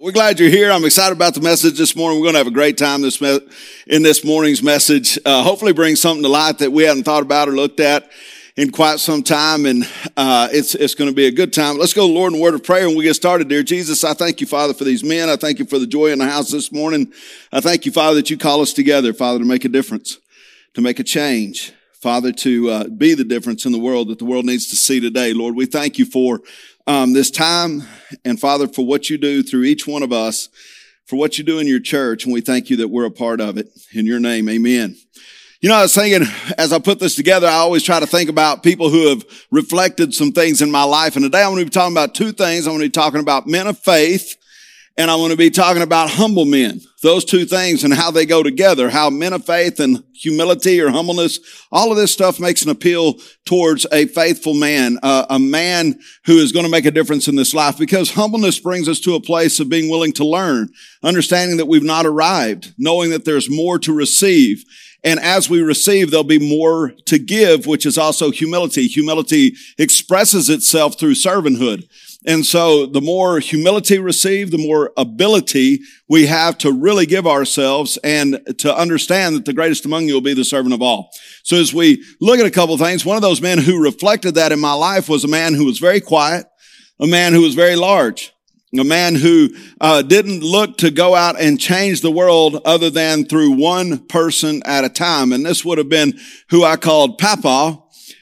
We're glad you're here. I'm excited about the message this morning. We're going to have a great time this me- in this morning's message. Uh, hopefully, bring something to light that we hadn't thought about or looked at in quite some time, and uh, it's it's going to be a good time. Let's go, Lord, in word of prayer, and we get started. Dear Jesus, I thank you, Father, for these men. I thank you for the joy in the house this morning. I thank you, Father, that you call us together, Father, to make a difference, to make a change. Father, to uh, be the difference in the world that the world needs to see today. Lord, we thank you for um, this time and Father, for what you do through each one of us, for what you do in your church. And we thank you that we're a part of it. In your name, amen. You know, I was thinking as I put this together, I always try to think about people who have reflected some things in my life. And today I'm going to be talking about two things. I'm going to be talking about men of faith and I'm going to be talking about humble men. Those two things and how they go together, how men of faith and humility or humbleness, all of this stuff makes an appeal towards a faithful man, uh, a man who is going to make a difference in this life because humbleness brings us to a place of being willing to learn, understanding that we've not arrived, knowing that there's more to receive. And as we receive, there'll be more to give, which is also humility. Humility expresses itself through servanthood. And so the more humility received, the more ability we have to really give ourselves and to understand that the greatest among you will be the servant of all. So as we look at a couple things, one of those men who reflected that in my life was a man who was very quiet, a man who was very large, a man who uh, didn't look to go out and change the world other than through one person at a time. And this would have been who I called Papa.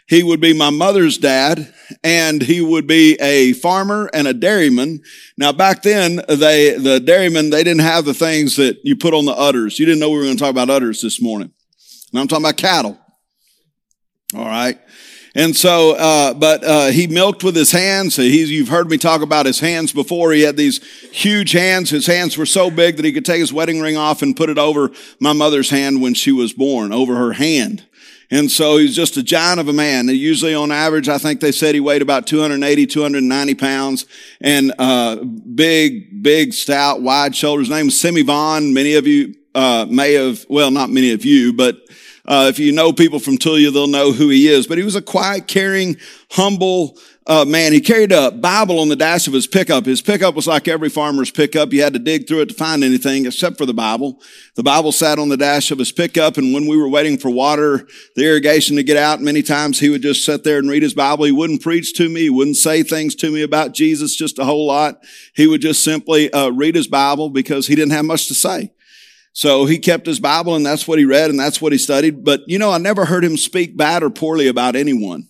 He would be my mother's dad and he would be a farmer and a dairyman. Now back then, they, the dairymen, they didn't have the things that you put on the udders. You didn't know we were going to talk about udders this morning. And I'm talking about cattle. All right. And so, uh, but uh, he milked with his hands. He's, you've heard me talk about his hands before. He had these huge hands. His hands were so big that he could take his wedding ring off and put it over my mother's hand when she was born, over her hand. And so he's just a giant of a man. Usually on average, I think they said he weighed about 280, 290 pounds and, uh, big, big, stout, wide shoulders. His name was Simi Vaughn. Many of you, uh, may have, well, not many of you, but, uh, if you know people from Tulia, they'll know who he is. But he was a quiet, caring, humble, uh, man, he carried a Bible on the dash of his pickup. His pickup was like every farmer's pickup. You had to dig through it to find anything except for the Bible. The Bible sat on the dash of his pickup. And when we were waiting for water, the irrigation to get out, many times he would just sit there and read his Bible. He wouldn't preach to me. He wouldn't say things to me about Jesus just a whole lot. He would just simply uh, read his Bible because he didn't have much to say. So he kept his Bible and that's what he read and that's what he studied. But you know, I never heard him speak bad or poorly about anyone.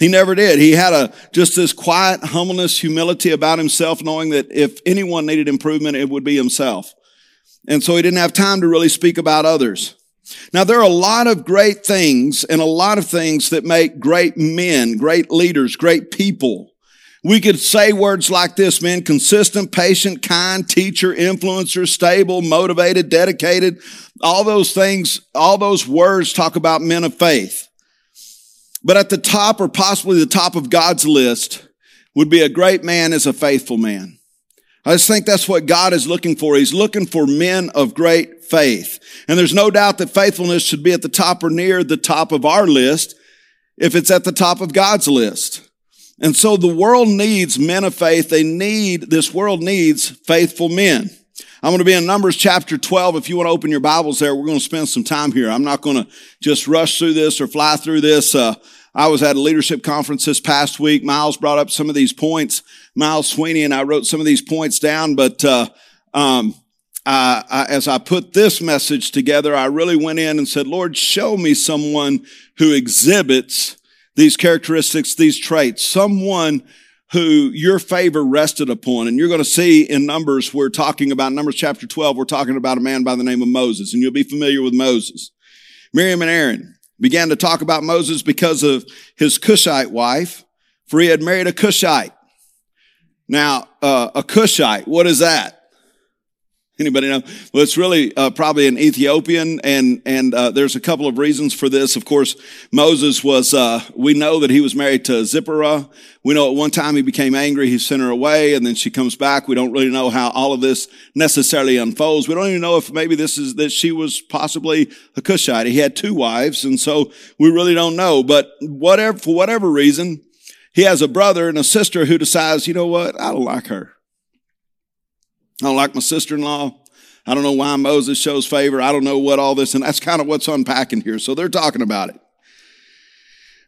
He never did. He had a, just this quiet humbleness, humility about himself, knowing that if anyone needed improvement, it would be himself. And so he didn't have time to really speak about others. Now, there are a lot of great things and a lot of things that make great men, great leaders, great people. We could say words like this, men, consistent, patient, kind, teacher, influencer, stable, motivated, dedicated. All those things, all those words talk about men of faith. But at the top or possibly the top of God's list would be a great man is a faithful man. I just think that's what God is looking for. He's looking for men of great faith. And there's no doubt that faithfulness should be at the top or near the top of our list if it's at the top of God's list. And so the world needs men of faith. They need, this world needs faithful men. I'm going to be in Numbers chapter 12. If you want to open your Bibles there, we're going to spend some time here. I'm not going to just rush through this or fly through this. Uh, I was at a leadership conference this past week. Miles brought up some of these points. Miles Sweeney and I wrote some of these points down, but, uh, um, I, I, as I put this message together, I really went in and said, Lord, show me someone who exhibits these characteristics, these traits, someone who your favor rested upon. And you're going to see in Numbers, we're talking about Numbers chapter 12, we're talking about a man by the name of Moses, and you'll be familiar with Moses. Miriam and Aaron began to talk about Moses because of his Cushite wife, for he had married a Cushite. Now, uh, a Cushite, what is that? Anybody know? Well, it's really uh, probably an Ethiopian, and and uh, there's a couple of reasons for this. Of course, Moses was. Uh, we know that he was married to Zipporah. We know at one time he became angry, he sent her away, and then she comes back. We don't really know how all of this necessarily unfolds. We don't even know if maybe this is that she was possibly a Cushite. He had two wives, and so we really don't know. But whatever, for whatever reason, he has a brother and a sister who decides, you know what, I don't like her. I don't like my sister-in-law. I don't know why Moses shows favor. I don't know what all this, and that's kind of what's unpacking here. So they're talking about it.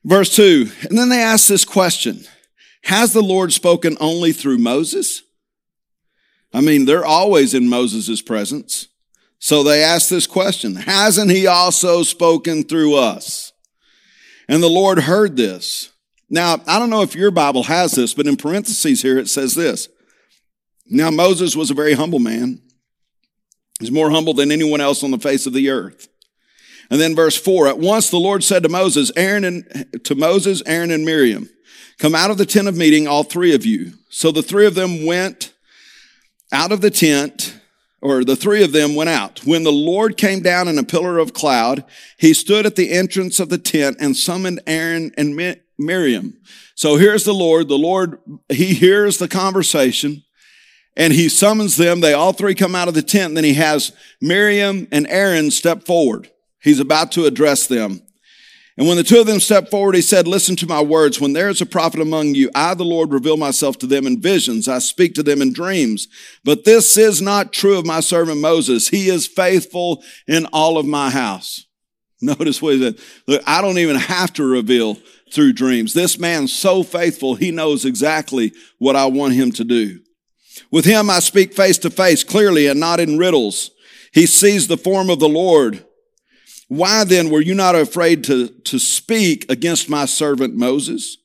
Verse two, and then they ask this question. Has the Lord spoken only through Moses? I mean, they're always in Moses' presence. So they ask this question, hasn't he also spoken through us? And the Lord heard this. Now, I don't know if your Bible has this, but in parentheses here it says this. Now, Moses was a very humble man. He's more humble than anyone else on the face of the earth. And then verse four, at once the Lord said to Moses, Aaron and to Moses, Aaron and Miriam, come out of the tent of meeting, all three of you. So the three of them went out of the tent, or the three of them went out. When the Lord came down in a pillar of cloud, he stood at the entrance of the tent and summoned Aaron and Miriam. So here's the Lord. The Lord, he hears the conversation and he summons them. They all three come out of the tent. Then he has Miriam and Aaron step forward. He's about to address them. And when the two of them stepped forward, he said, listen to my words. When there is a prophet among you, I, the Lord, reveal myself to them in visions. I speak to them in dreams. But this is not true of my servant Moses. He is faithful in all of my house. Notice what he said. Look, I don't even have to reveal through dreams. This man's so faithful. He knows exactly what I want him to do. With him, I speak face to face clearly and not in riddles. He sees the form of the Lord. Why then were you not afraid to, to speak against my servant Moses?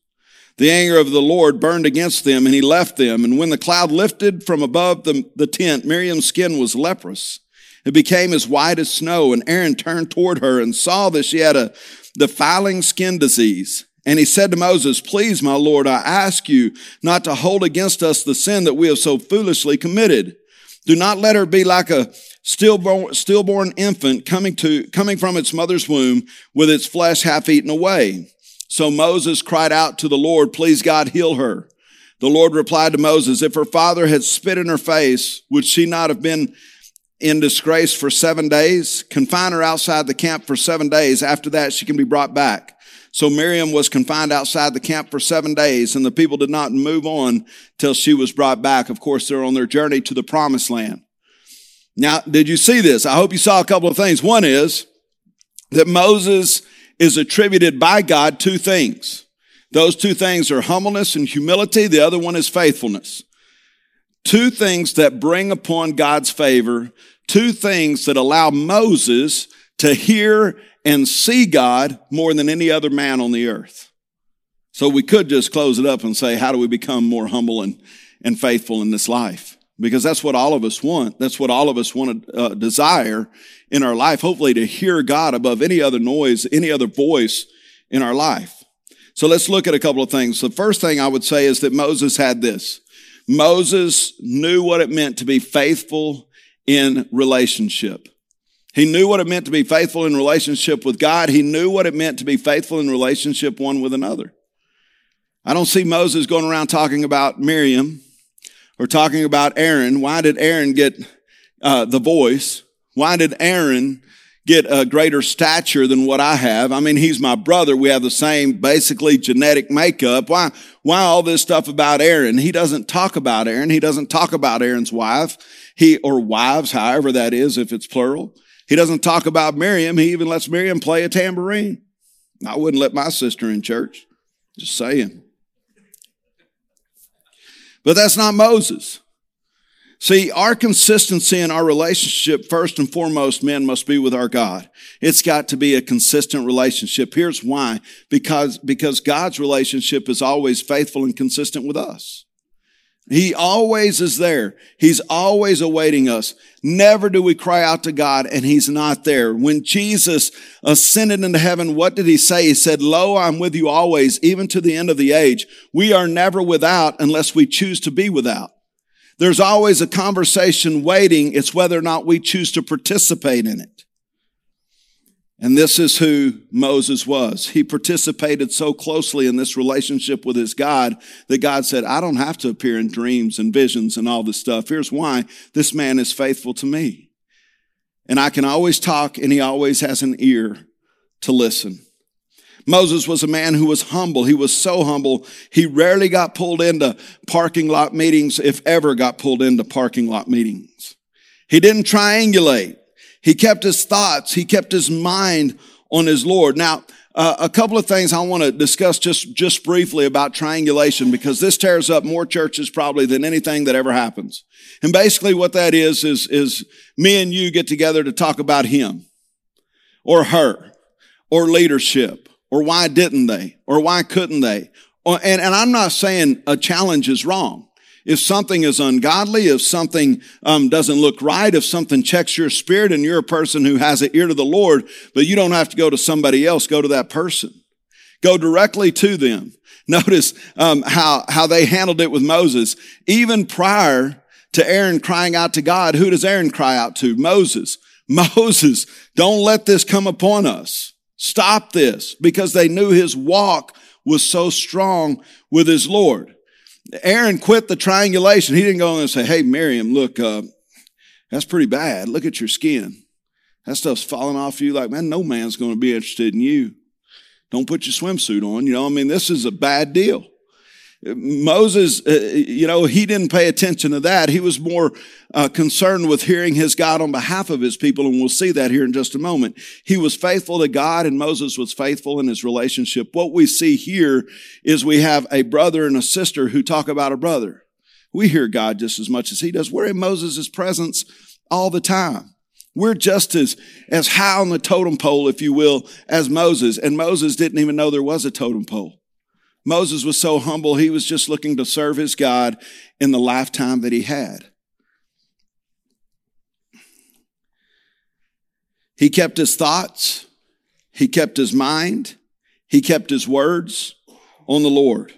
The anger of the Lord burned against them and he left them. And when the cloud lifted from above the, the tent, Miriam's skin was leprous. It became as white as snow and Aaron turned toward her and saw that she had a defiling skin disease. And he said to Moses, please, my Lord, I ask you not to hold against us the sin that we have so foolishly committed. Do not let her be like a stillborn, stillborn infant coming to, coming from its mother's womb with its flesh half eaten away. So Moses cried out to the Lord, please God, heal her. The Lord replied to Moses, if her father had spit in her face, would she not have been in disgrace for seven days? Confine her outside the camp for seven days. After that, she can be brought back. So Miriam was confined outside the camp for seven days, and the people did not move on till she was brought back. Of course, they're on their journey to the promised land. Now, did you see this? I hope you saw a couple of things. One is that Moses is attributed by God two things. Those two things are humbleness and humility. The other one is faithfulness. Two things that bring upon God's favor, two things that allow Moses to hear and see God more than any other man on the earth. So we could just close it up and say, how do we become more humble and, and faithful in this life? Because that's what all of us want. That's what all of us want to uh, desire in our life. Hopefully to hear God above any other noise, any other voice in our life. So let's look at a couple of things. The first thing I would say is that Moses had this. Moses knew what it meant to be faithful in relationship. He knew what it meant to be faithful in relationship with God. He knew what it meant to be faithful in relationship one with another. I don't see Moses going around talking about Miriam or talking about Aaron. Why did Aaron get uh, the voice? Why did Aaron get a greater stature than what I have? I mean, he's my brother. We have the same basically genetic makeup. Why, why all this stuff about Aaron? He doesn't talk about Aaron. He doesn't talk about Aaron's wife. He, or wives, however that is, if it's plural. He doesn't talk about Miriam. He even lets Miriam play a tambourine. I wouldn't let my sister in church. Just saying. But that's not Moses. See, our consistency in our relationship, first and foremost, men must be with our God. It's got to be a consistent relationship. Here's why. Because, because God's relationship is always faithful and consistent with us. He always is there. He's always awaiting us. Never do we cry out to God and he's not there. When Jesus ascended into heaven, what did he say? He said, Lo, I'm with you always, even to the end of the age. We are never without unless we choose to be without. There's always a conversation waiting. It's whether or not we choose to participate in it. And this is who Moses was. He participated so closely in this relationship with his God that God said, I don't have to appear in dreams and visions and all this stuff. Here's why this man is faithful to me. And I can always talk and he always has an ear to listen. Moses was a man who was humble. He was so humble, he rarely got pulled into parking lot meetings, if ever got pulled into parking lot meetings. He didn't triangulate. He kept his thoughts, he kept his mind on his Lord. Now, uh, a couple of things I want to discuss just, just briefly about triangulation because this tears up more churches probably than anything that ever happens. And basically what that is, is, is me and you get together to talk about him or her or leadership or why didn't they or why couldn't they? And, and I'm not saying a challenge is wrong. If something is ungodly, if something um, doesn't look right, if something checks your spirit and you're a person who has an ear to the Lord, but you don't have to go to somebody else, go to that person. Go directly to them. Notice um, how, how they handled it with Moses. Even prior to Aaron crying out to God, who does Aaron cry out to? Moses. Moses, don't let this come upon us. Stop this because they knew his walk was so strong with his Lord. Aaron quit the triangulation. He didn't go in and say, Hey, Miriam, look, uh, that's pretty bad. Look at your skin. That stuff's falling off you. Like, man, no man's going to be interested in you. Don't put your swimsuit on. You know, I mean, this is a bad deal. Moses, uh, you know, he didn't pay attention to that. He was more uh, concerned with hearing his God on behalf of his people, and we'll see that here in just a moment. He was faithful to God, and Moses was faithful in his relationship. What we see here is we have a brother and a sister who talk about a brother. We hear God just as much as he does. We're in Moses' presence all the time. We're just as, as high on the totem pole, if you will, as Moses. And Moses didn't even know there was a totem pole. Moses was so humble, he was just looking to serve his God in the lifetime that he had. He kept his thoughts, he kept his mind, he kept his words on the Lord.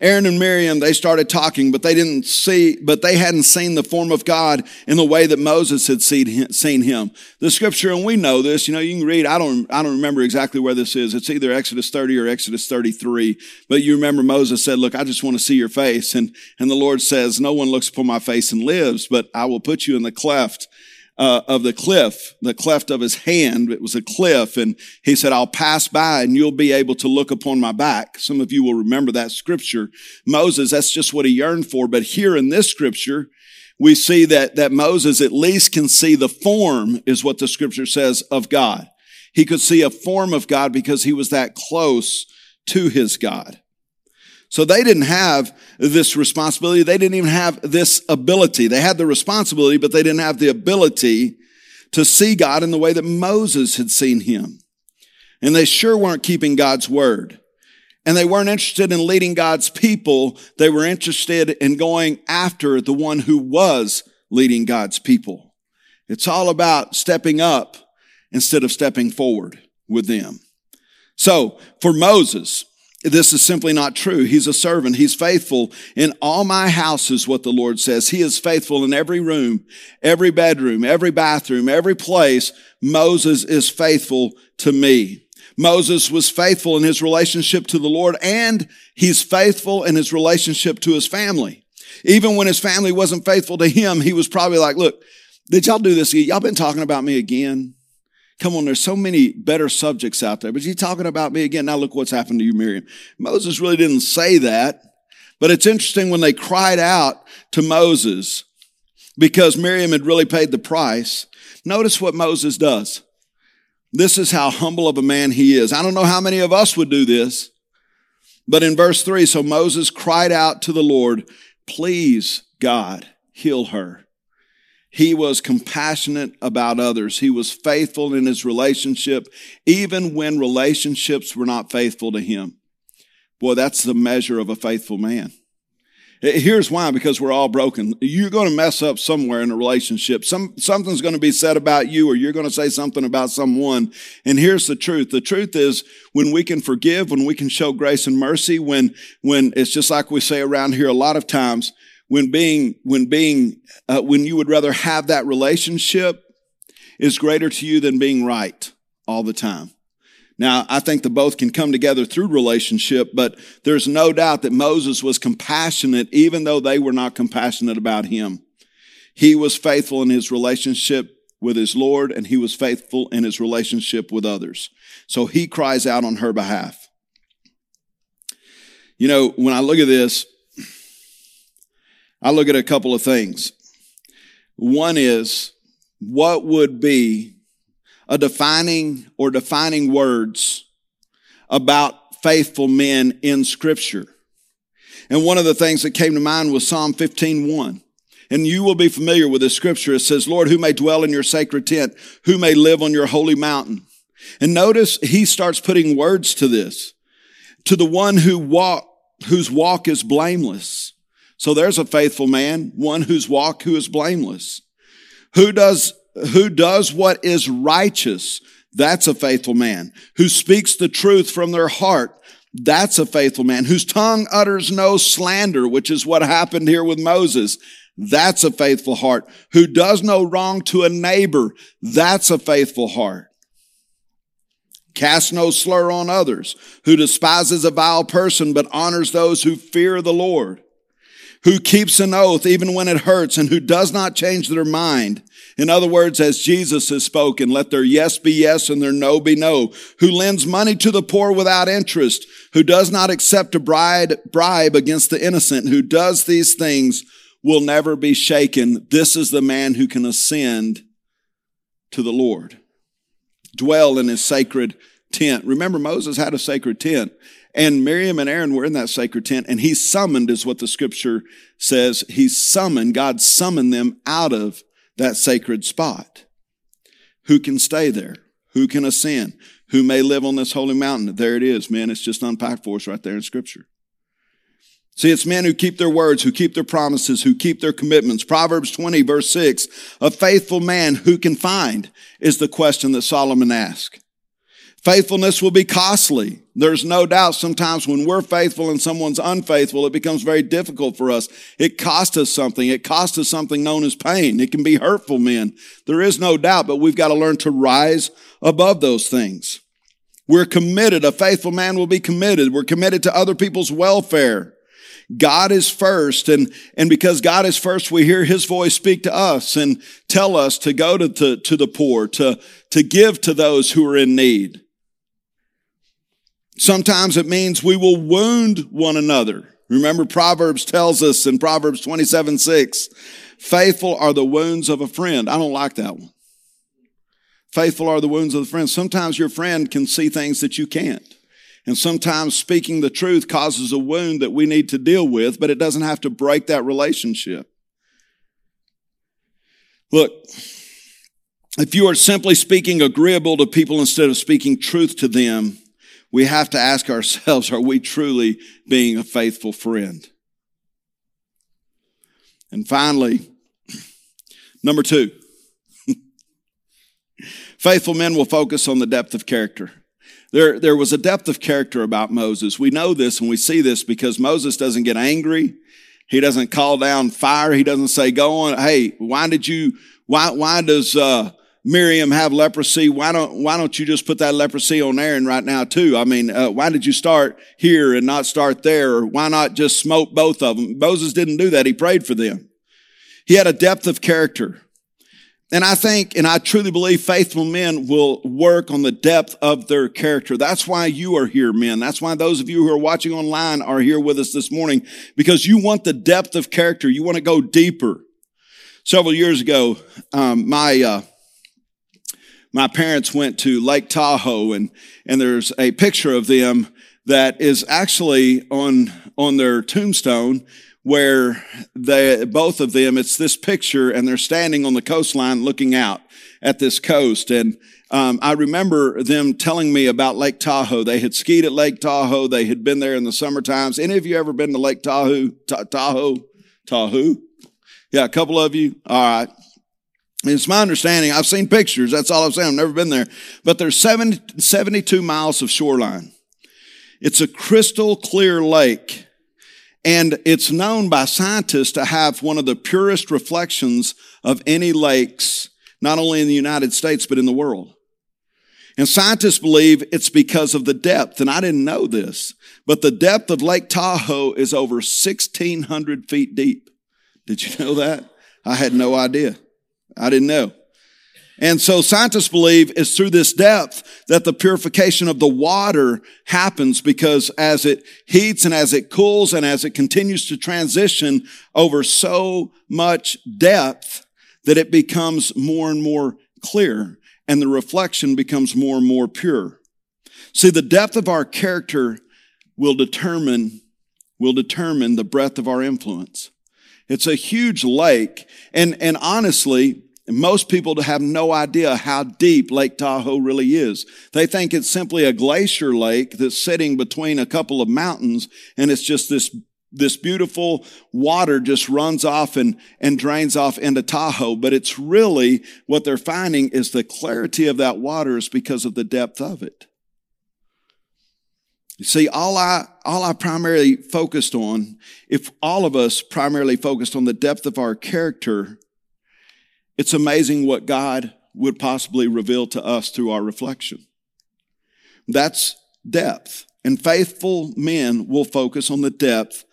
Aaron and Miriam, they started talking, but they didn't see, but they hadn't seen the form of God in the way that Moses had seen him. The scripture, and we know this, you know, you can read, I don't, I don't remember exactly where this is. It's either Exodus 30 or Exodus 33. But you remember Moses said, look, I just want to see your face. And, and the Lord says, no one looks upon my face and lives, but I will put you in the cleft uh, of the cliff, the cleft of his hand. It was a cliff. And he said, I'll pass by and you'll be able to look upon my back. Some of you will remember that scripture. Moses, that's just what he yearned for. But here in this scripture, we see that, that Moses at least can see the form is what the scripture says of God. He could see a form of God because he was that close to his God. So they didn't have this responsibility. They didn't even have this ability. They had the responsibility, but they didn't have the ability to see God in the way that Moses had seen him. And they sure weren't keeping God's word. And they weren't interested in leading God's people. They were interested in going after the one who was leading God's people. It's all about stepping up instead of stepping forward with them. So for Moses, this is simply not true. He's a servant. He's faithful in all my houses, what the Lord says. He is faithful in every room, every bedroom, every bathroom, every place. Moses is faithful to me. Moses was faithful in his relationship to the Lord and he's faithful in his relationship to his family. Even when his family wasn't faithful to him, he was probably like, look, did y'all do this? Y'all been talking about me again? Come on, there's so many better subjects out there, but you talking about me again. Now look what's happened to you, Miriam. Moses really didn't say that, but it's interesting when they cried out to Moses because Miriam had really paid the price. Notice what Moses does. This is how humble of a man he is. I don't know how many of us would do this, but in verse three, so Moses cried out to the Lord, please God, heal her. He was compassionate about others. He was faithful in his relationship, even when relationships were not faithful to him. Boy, that's the measure of a faithful man. Here's why, because we're all broken. You're going to mess up somewhere in a relationship. Some, something's going to be said about you or you're going to say something about someone. And here's the truth. The truth is when we can forgive, when we can show grace and mercy, when, when it's just like we say around here a lot of times, when being, when being, uh, when you would rather have that relationship is greater to you than being right all the time. Now, I think the both can come together through relationship, but there's no doubt that Moses was compassionate even though they were not compassionate about him. He was faithful in his relationship with his Lord and he was faithful in his relationship with others. So he cries out on her behalf. You know, when I look at this, I look at a couple of things. One is what would be a defining or defining words about faithful men in scripture. And one of the things that came to mind was Psalm 15:1. And you will be familiar with this scripture. It says, Lord, who may dwell in your sacred tent? Who may live on your holy mountain? And notice he starts putting words to this. To the one who walk, whose walk is blameless. So there's a faithful man, one whose walk who is blameless. Who does, who does what is righteous? That's a faithful man. Who speaks the truth from their heart? That's a faithful man. Whose tongue utters no slander, which is what happened here with Moses. That's a faithful heart. Who does no wrong to a neighbor. That's a faithful heart. Cast no slur on others. Who despises a vile person, but honors those who fear the Lord who keeps an oath even when it hurts and who does not change their mind. In other words, as Jesus has spoken, let their yes be yes and their no be no, who lends money to the poor without interest, who does not accept a bribe, against the innocent, who does these things will never be shaken. This is the man who can ascend to the Lord. Dwell in his sacred tent. Remember, Moses had a sacred tent. And Miriam and Aaron were in that sacred tent, and he summoned, is what the scripture says. He summoned, God summoned them out of that sacred spot. Who can stay there? Who can ascend? Who may live on this holy mountain? There it is, man. It's just unpacked for us right there in scripture. See, it's men who keep their words, who keep their promises, who keep their commitments. Proverbs 20 verse 6, a faithful man who can find is the question that Solomon asked. Faithfulness will be costly. There's no doubt sometimes when we're faithful and someone's unfaithful, it becomes very difficult for us. It costs us something. It costs us something known as pain. It can be hurtful, men. There is no doubt, but we've got to learn to rise above those things. We're committed. A faithful man will be committed. We're committed to other people's welfare. God is first. And, and because God is first, we hear his voice speak to us and tell us to go to, to, to the poor, to, to give to those who are in need. Sometimes it means we will wound one another. Remember, Proverbs tells us in Proverbs 27 6, faithful are the wounds of a friend. I don't like that one. Faithful are the wounds of the friend. Sometimes your friend can see things that you can't. And sometimes speaking the truth causes a wound that we need to deal with, but it doesn't have to break that relationship. Look, if you are simply speaking agreeable to people instead of speaking truth to them, we have to ask ourselves, are we truly being a faithful friend? And finally, number two, faithful men will focus on the depth of character. There, there was a depth of character about Moses. We know this and we see this because Moses doesn't get angry. He doesn't call down fire. He doesn't say, go on. Hey, why did you, why, why does, uh, Miriam have leprosy? Why don't, why don't you just put that leprosy on Aaron right now too? I mean, uh, why did you start here and not start there? Or why not just smoke both of them? Moses didn't do that. He prayed for them. He had a depth of character. And I think, and I truly believe faithful men will work on the depth of their character. That's why you are here, men. That's why those of you who are watching online are here with us this morning because you want the depth of character. You want to go deeper. Several years ago, um, my, uh, my parents went to Lake Tahoe and, and there's a picture of them that is actually on, on their tombstone where they, both of them, it's this picture and they're standing on the coastline looking out at this coast. And, um, I remember them telling me about Lake Tahoe. They had skied at Lake Tahoe. They had been there in the summer times. Any of you ever been to Lake Tahoe? Tahoe? Tahoe? Yeah, a couple of you. All right. It's my understanding, I've seen pictures, that's all I'm saying, I've never been there, but there's 70, 72 miles of shoreline. It's a crystal clear lake, and it's known by scientists to have one of the purest reflections of any lakes, not only in the United States, but in the world. And scientists believe it's because of the depth, and I didn't know this, but the depth of Lake Tahoe is over 1,600 feet deep. Did you know that? I had no idea. I didn't know. And so scientists believe it's through this depth that the purification of the water happens because as it heats and as it cools and as it continues to transition over so much depth that it becomes more and more clear and the reflection becomes more and more pure. See, the depth of our character will determine, will determine the breadth of our influence. It's a huge lake. And, and honestly, most people have no idea how deep Lake Tahoe really is. They think it's simply a glacier lake that's sitting between a couple of mountains and it's just this this beautiful water just runs off and, and drains off into Tahoe, but it's really what they're finding is the clarity of that water is because of the depth of it. You see, all I, all I primarily focused on, if all of us primarily focused on the depth of our character, it's amazing what God would possibly reveal to us through our reflection. That's depth. And faithful men will focus on the depth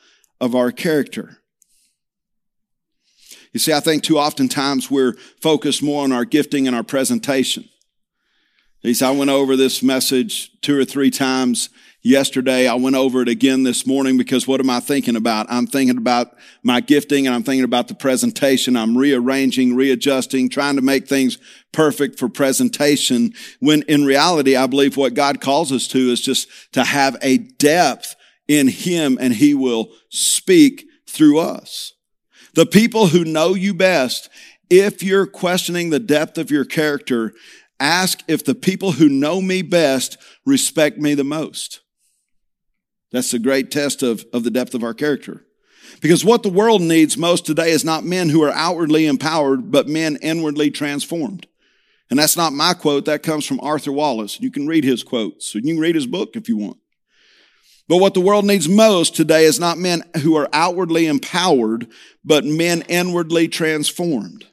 of our character. You see, I think too often times we're focused more on our gifting and our presentation. He said, I went over this message two or three times yesterday. I went over it again this morning because what am I thinking about? I'm thinking about my gifting and I'm thinking about the presentation. I'm rearranging, readjusting, trying to make things perfect for presentation. When in reality, I believe what God calls us to is just to have a depth in Him and He will speak through us. The people who know you best, if you're questioning the depth of your character, ask if the people who know me best respect me the most. That's the great test of, of the depth of our character. Because what the world needs most today is not men who are outwardly empowered, but men inwardly transformed. And that's not my quote. That comes from Arthur Wallace. You can read his quotes. You can read his book if you want. But what the world needs most today is not men who are outwardly empowered, but men inwardly transformed.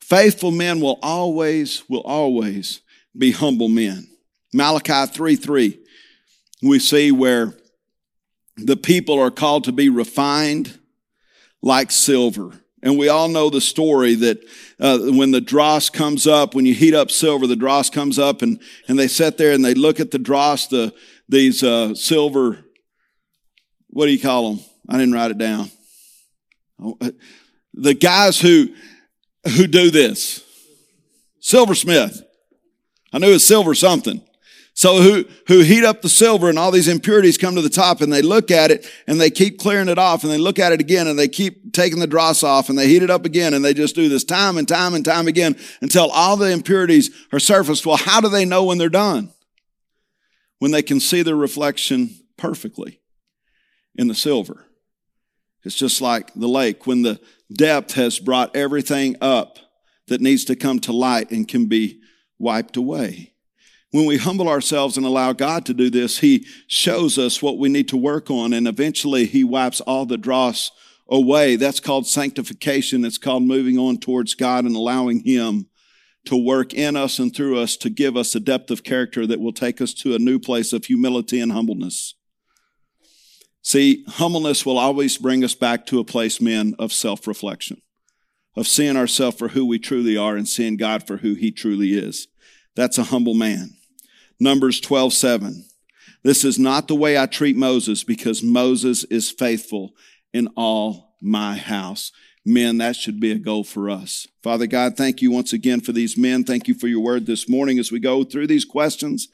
Faithful men will always, will always be humble men. Malachi 3 3 we see where the people are called to be refined like silver. And we all know the story that uh, when the dross comes up, when you heat up silver, the dross comes up and, and they sit there and they look at the dross, the, these uh, silver, what do you call them? I didn't write it down. Oh, uh, the guys who, who do this. Silversmith. I knew it was silver something. So who, who heat up the silver and all these impurities come to the top and they look at it and they keep clearing it off and they look at it again and they keep taking the dross off and they heat it up again and they just do this time and time and time again until all the impurities are surfaced. Well, how do they know when they're done? When they can see the reflection perfectly in the silver. It's just like the lake when the depth has brought everything up that needs to come to light and can be wiped away. When we humble ourselves and allow God to do this, He shows us what we need to work on, and eventually He wipes all the dross away. That's called sanctification. It's called moving on towards God and allowing Him to work in us and through us to give us a depth of character that will take us to a new place of humility and humbleness. See, humbleness will always bring us back to a place, men, of self reflection, of seeing ourselves for who we truly are and seeing God for who He truly is. That's a humble man. Numbers 12, 7. This is not the way I treat Moses because Moses is faithful in all my house. Men, that should be a goal for us. Father God, thank you once again for these men. Thank you for your word this morning as we go through these questions.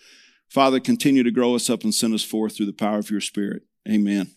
Father, continue to grow us up and send us forth through the power of your spirit. Amen.